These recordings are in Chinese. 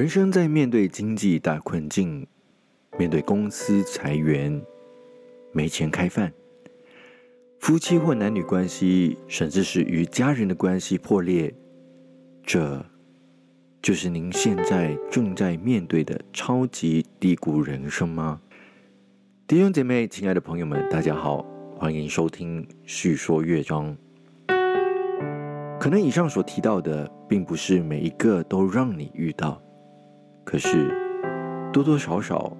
人生在面对经济大困境，面对公司裁员、没钱开饭，夫妻或男女关系，甚至是与家人的关系破裂，这就是您现在正在面对的超级低谷人生吗？弟兄姐妹、亲爱的朋友们，大家好，欢迎收听叙说乐章。可能以上所提到的，并不是每一个都让你遇到。可是，多多少少，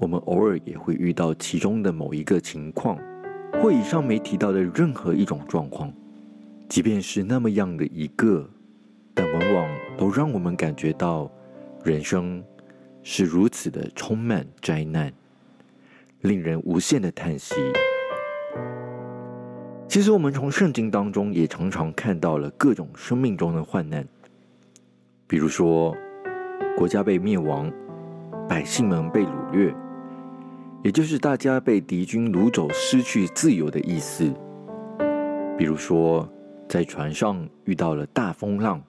我们偶尔也会遇到其中的某一个情况，或以上没提到的任何一种状况。即便是那么样的一个，但往往都让我们感觉到，人生是如此的充满灾难，令人无限的叹息。其实，我们从圣经当中也常常看到了各种生命中的患难，比如说。国家被灭亡，百姓们被掳掠，也就是大家被敌军掳走，失去自由的意思。比如说，在船上遇到了大风浪，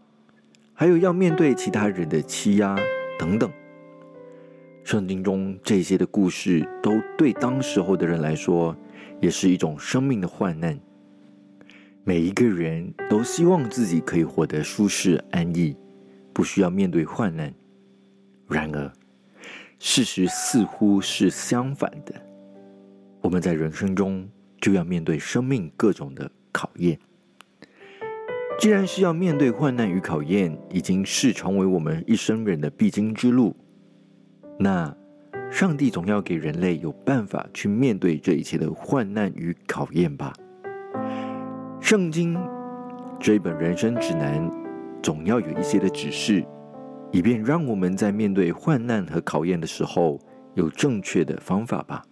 还有要面对其他人的欺压等等。圣经中这些的故事，都对当时候的人来说，也是一种生命的患难。每一个人都希望自己可以活得舒适安逸，不需要面对患难。然而，事实似乎是相反的。我们在人生中就要面对生命各种的考验。既然是要面对患难与考验，已经是成为我们一生人的必经之路，那上帝总要给人类有办法去面对这一切的患难与考验吧。圣经这一本人生指南，总要有一些的指示。以便让我们在面对患难和考验的时候有正确的方法吧。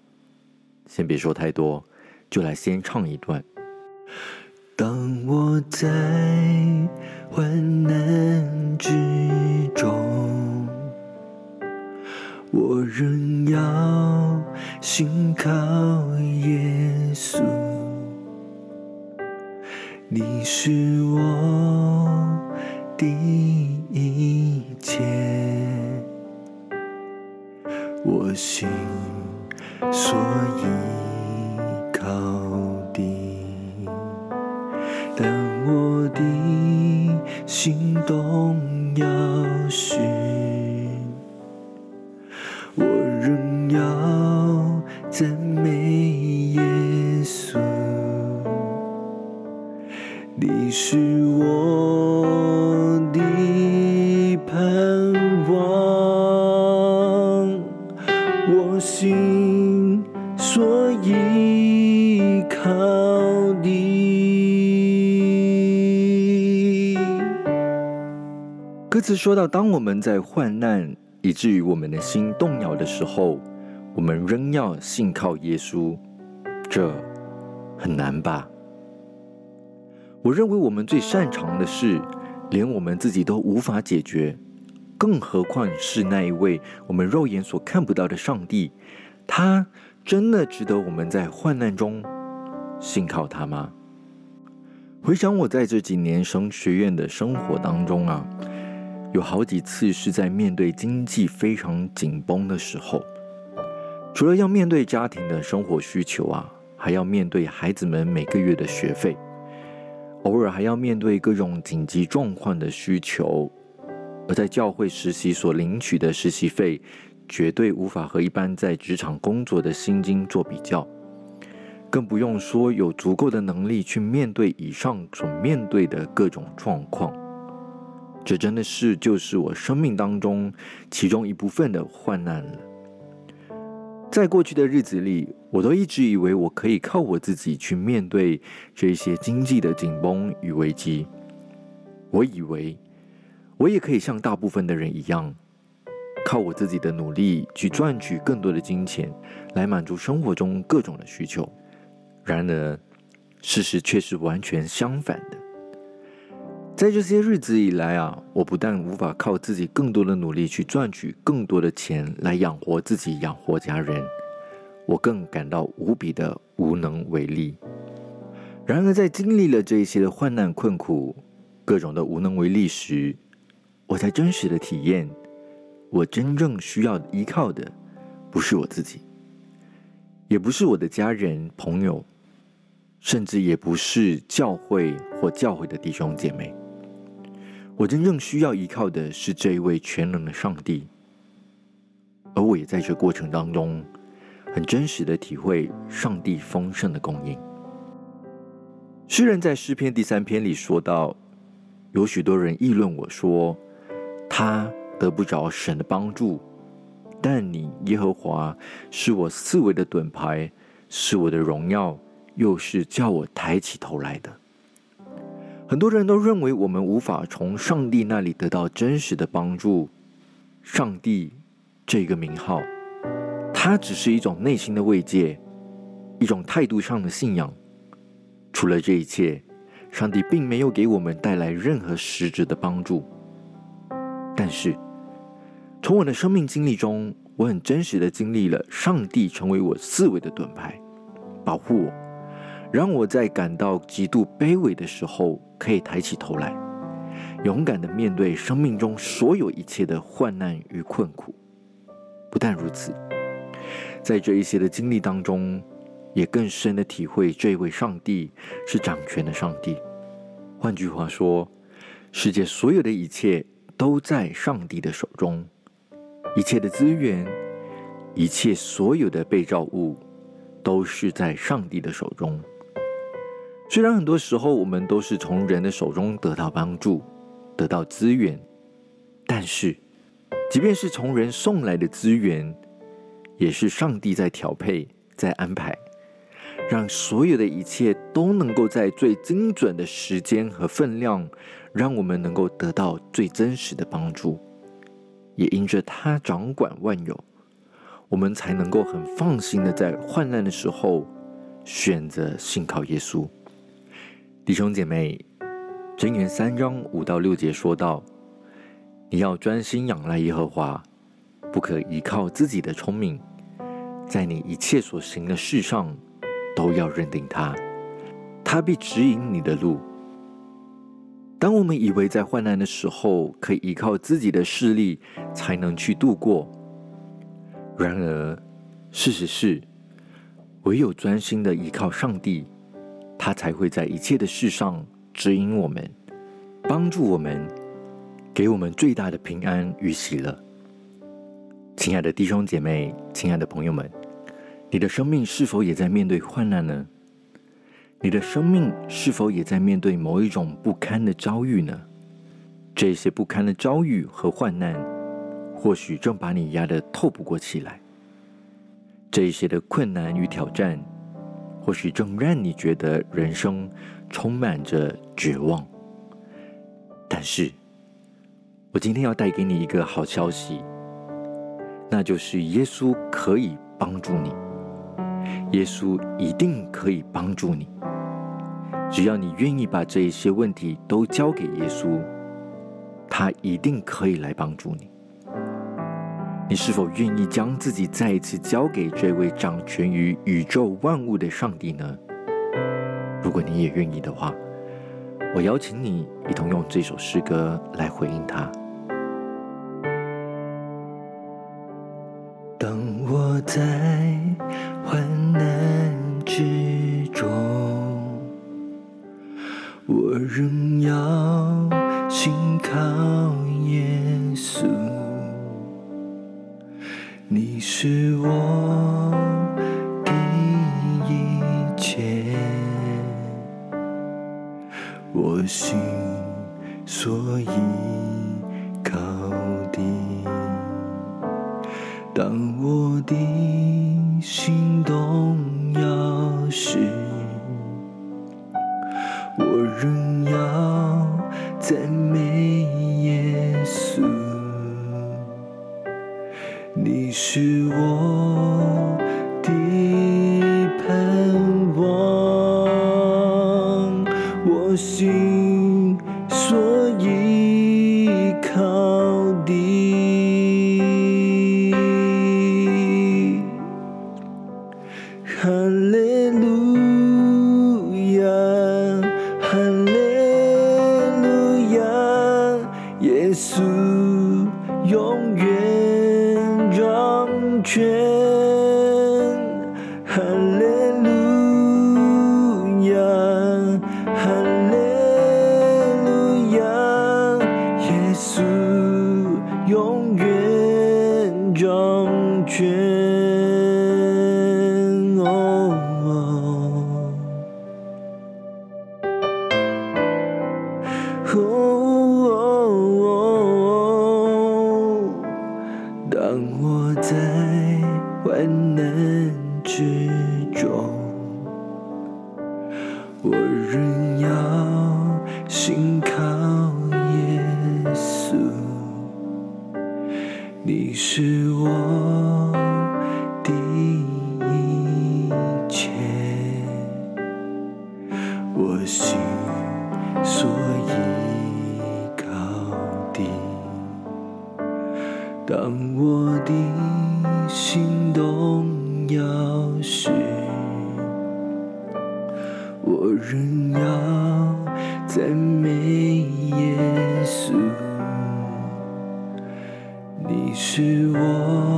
先别说太多，就来先唱一段。当我在患难之中，我仍要信靠耶稣，你是我。第一切，我心所依靠的，但我的心动歌词说到，当我们在患难以至于我们的心动摇的时候，我们仍要信靠耶稣，这很难吧？我认为我们最擅长的事，连我们自己都无法解决。更何况是那一位我们肉眼所看不到的上帝，他真的值得我们在患难中信靠他吗？回想我在这几年神学院的生活当中啊，有好几次是在面对经济非常紧绷的时候，除了要面对家庭的生活需求啊，还要面对孩子们每个月的学费，偶尔还要面对各种紧急状况的需求。而在教会实习所领取的实习费，绝对无法和一般在职场工作的薪金做比较，更不用说有足够的能力去面对以上所面对的各种状况。这真的是就是我生命当中其中一部分的患难了。在过去的日子里，我都一直以为我可以靠我自己去面对这些经济的紧绷与危机，我以为。我也可以像大部分的人一样，靠我自己的努力去赚取更多的金钱，来满足生活中各种的需求。然而，事实却是完全相反的。在这些日子以来啊，我不但无法靠自己更多的努力去赚取更多的钱来养活自己、养活家人，我更感到无比的无能为力。然而，在经历了这一些的患难困苦、各种的无能为力时，我才真实的体验，我真正需要依靠的，不是我自己，也不是我的家人、朋友，甚至也不是教会或教会的弟兄姐妹。我真正需要依靠的是这一位全能的上帝。而我也在这过程当中，很真实的体会上帝丰盛的供应。诗人在诗篇第三篇里说到，有许多人议论我说，他得不着神的帮助，但你耶和华是我四围的盾牌，是我的荣耀，又是叫我抬起头来的。很多人都认为我们无法从上帝那里得到真实的帮助，上帝这个名号，它只是一种内心的慰藉，一种态度上的信仰。除了这一切，上帝并没有给我们带来任何实质的帮助。但是，从我的生命经历中，我很真实的经历了上帝成为我四维的盾牌，保护我，让我在感到极度卑微的时候，可以抬起头来，勇敢的面对生命中所有一切的患难与困苦。不但如此，在这一些的经历当中。也更深的体会，这位上帝是掌权的上帝。换句话说，世界所有的一切都在上帝的手中，一切的资源，一切所有的被造物，都是在上帝的手中。虽然很多时候我们都是从人的手中得到帮助、得到资源，但是，即便是从人送来的资源，也是上帝在调配、在安排。让所有的一切都能够在最精准的时间和分量，让我们能够得到最真实的帮助。也因着他掌管万有，我们才能够很放心的在患难的时候选择信靠耶稣。弟兄姐妹，箴言三章五到六节说道：“你要专心仰赖耶和华，不可依靠自己的聪明，在你一切所行的事上。”都要认定他，他必指引你的路。当我们以为在患难的时候可以依靠自己的势力才能去度过，然而事实是，唯有专心的依靠上帝，他才会在一切的事上指引我们，帮助我们，给我们最大的平安与喜乐。亲爱的弟兄姐妹，亲爱的朋友们。你的生命是否也在面对患难呢？你的生命是否也在面对某一种不堪的遭遇呢？这些不堪的遭遇和患难，或许正把你压得透不过气来。这些的困难与挑战，或许正让你觉得人生充满着绝望。但是，我今天要带给你一个好消息，那就是耶稣可以帮助你。耶稣一定可以帮助你，只要你愿意把这一些问题都交给耶稣，他一定可以来帮助你。你是否愿意将自己再一次交给这位掌权于宇宙万物的上帝呢？如果你也愿意的话，我邀请你一同用这首诗歌来回应他。当我在。患难之中，我仍要信靠耶你是我的一切，我心所以靠的。当我的心动摇时，怎能执着我仍要信靠耶稣。你是我是我。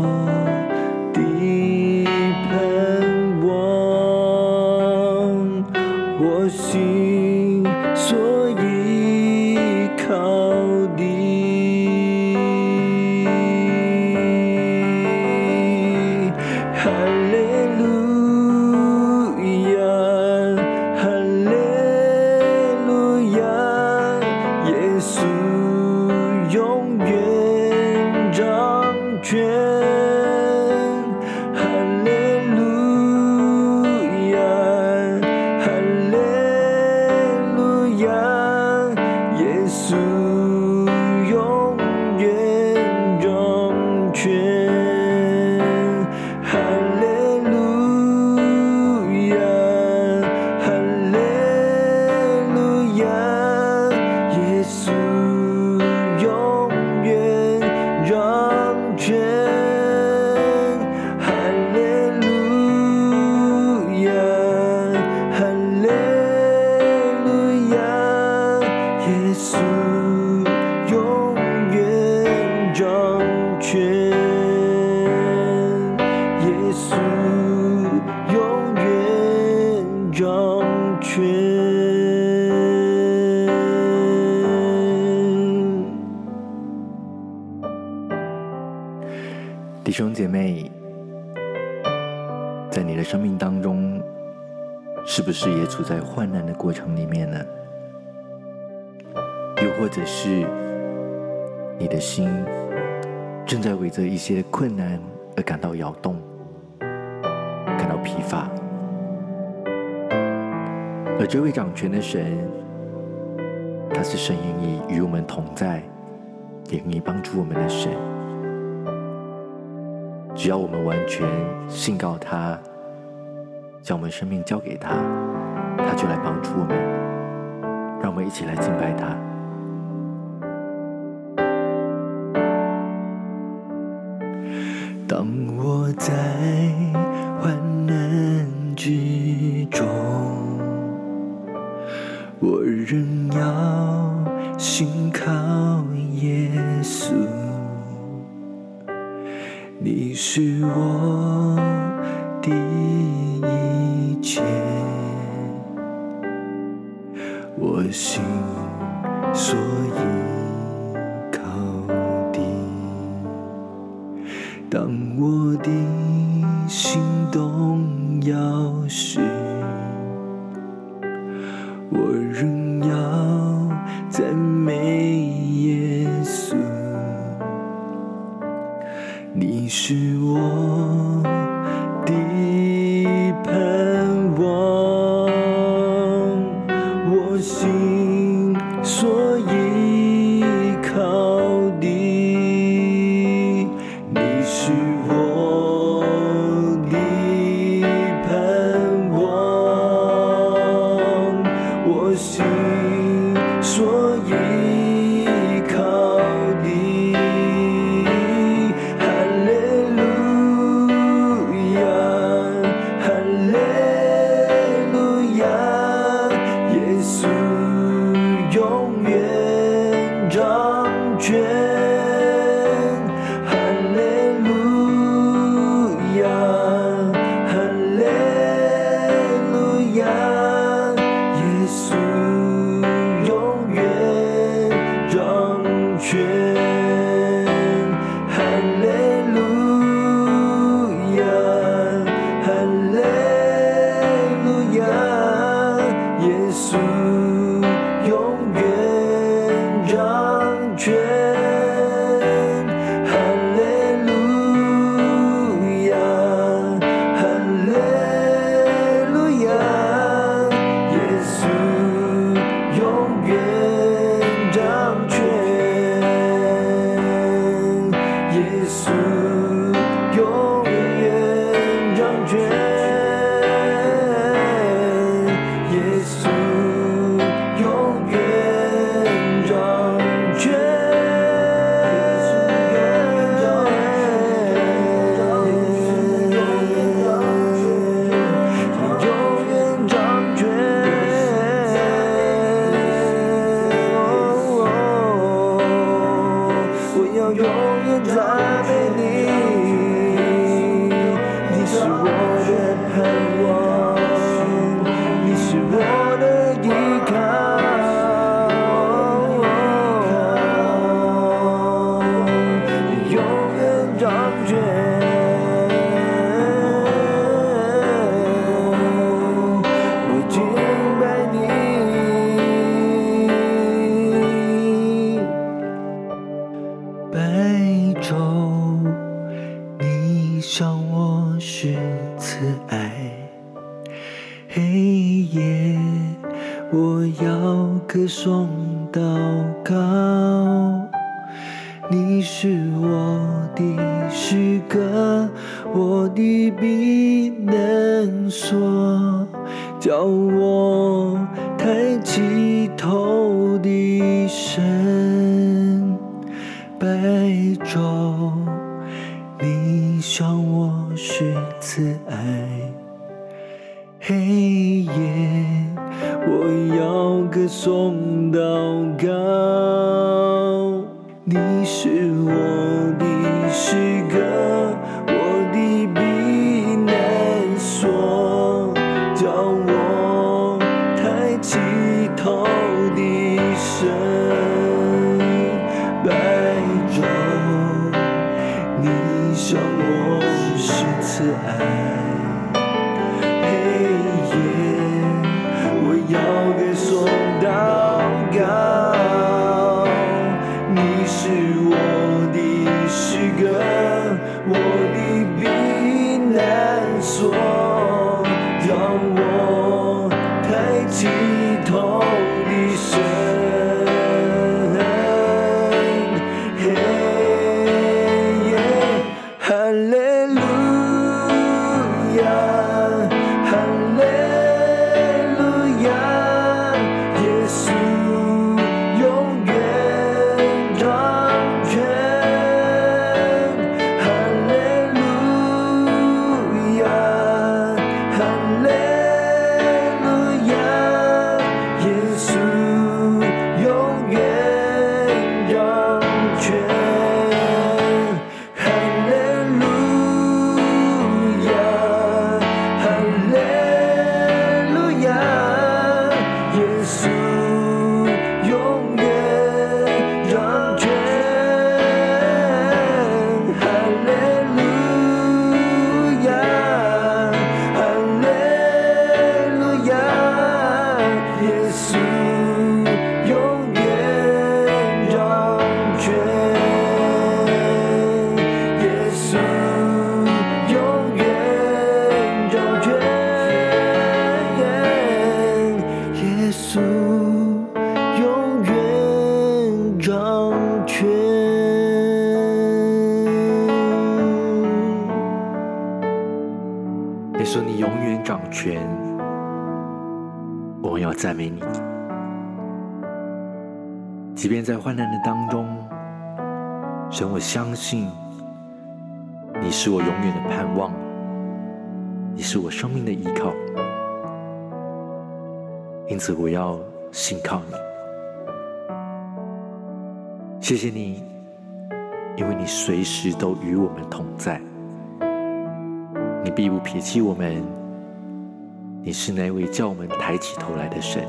耶稣永远掌权。弟兄姐妹，在你的生命当中，是不是也处在患难的过程里面呢？又或者是你的心正在为着一些困难而感到摇动，感到疲乏？而这位掌权的神，他是神愿意与我们同在，也愿意帮助我们的神。只要我们完全信告他，将我们生命交给他，他就来帮助我们。让我们一起来敬拜他。当我在患难之中，我仍要信靠耶稣。你是我的一切，我心所依靠的。当我的你向我是慈爱，黑夜，我要歌颂赞美你。即便在患难的当中，神，我相信你是我永远的盼望，你是我生命的依靠，因此我要信靠你。谢谢你，因为你随时都与我们同在。你必不撇弃我们，你是那位叫我们抬起头来的神。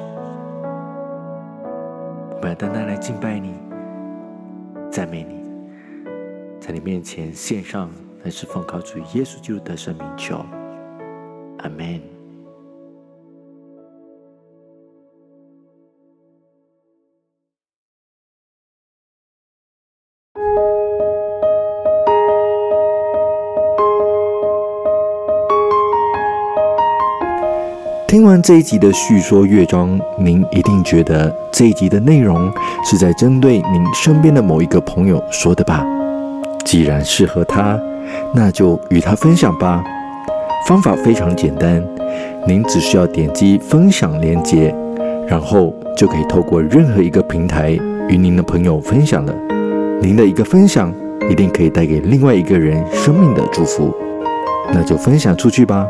我们要单单来敬拜你，赞美你，在你面前献上，乃是奉靠主耶稣基督的圣名求，阿门。听完这一集的叙说乐章，您一定觉得这一集的内容是在针对您身边的某一个朋友说的吧？既然适合他，那就与他分享吧。方法非常简单，您只需要点击分享链接，然后就可以透过任何一个平台与您的朋友分享了。您的一个分享，一定可以带给另外一个人生命的祝福。那就分享出去吧。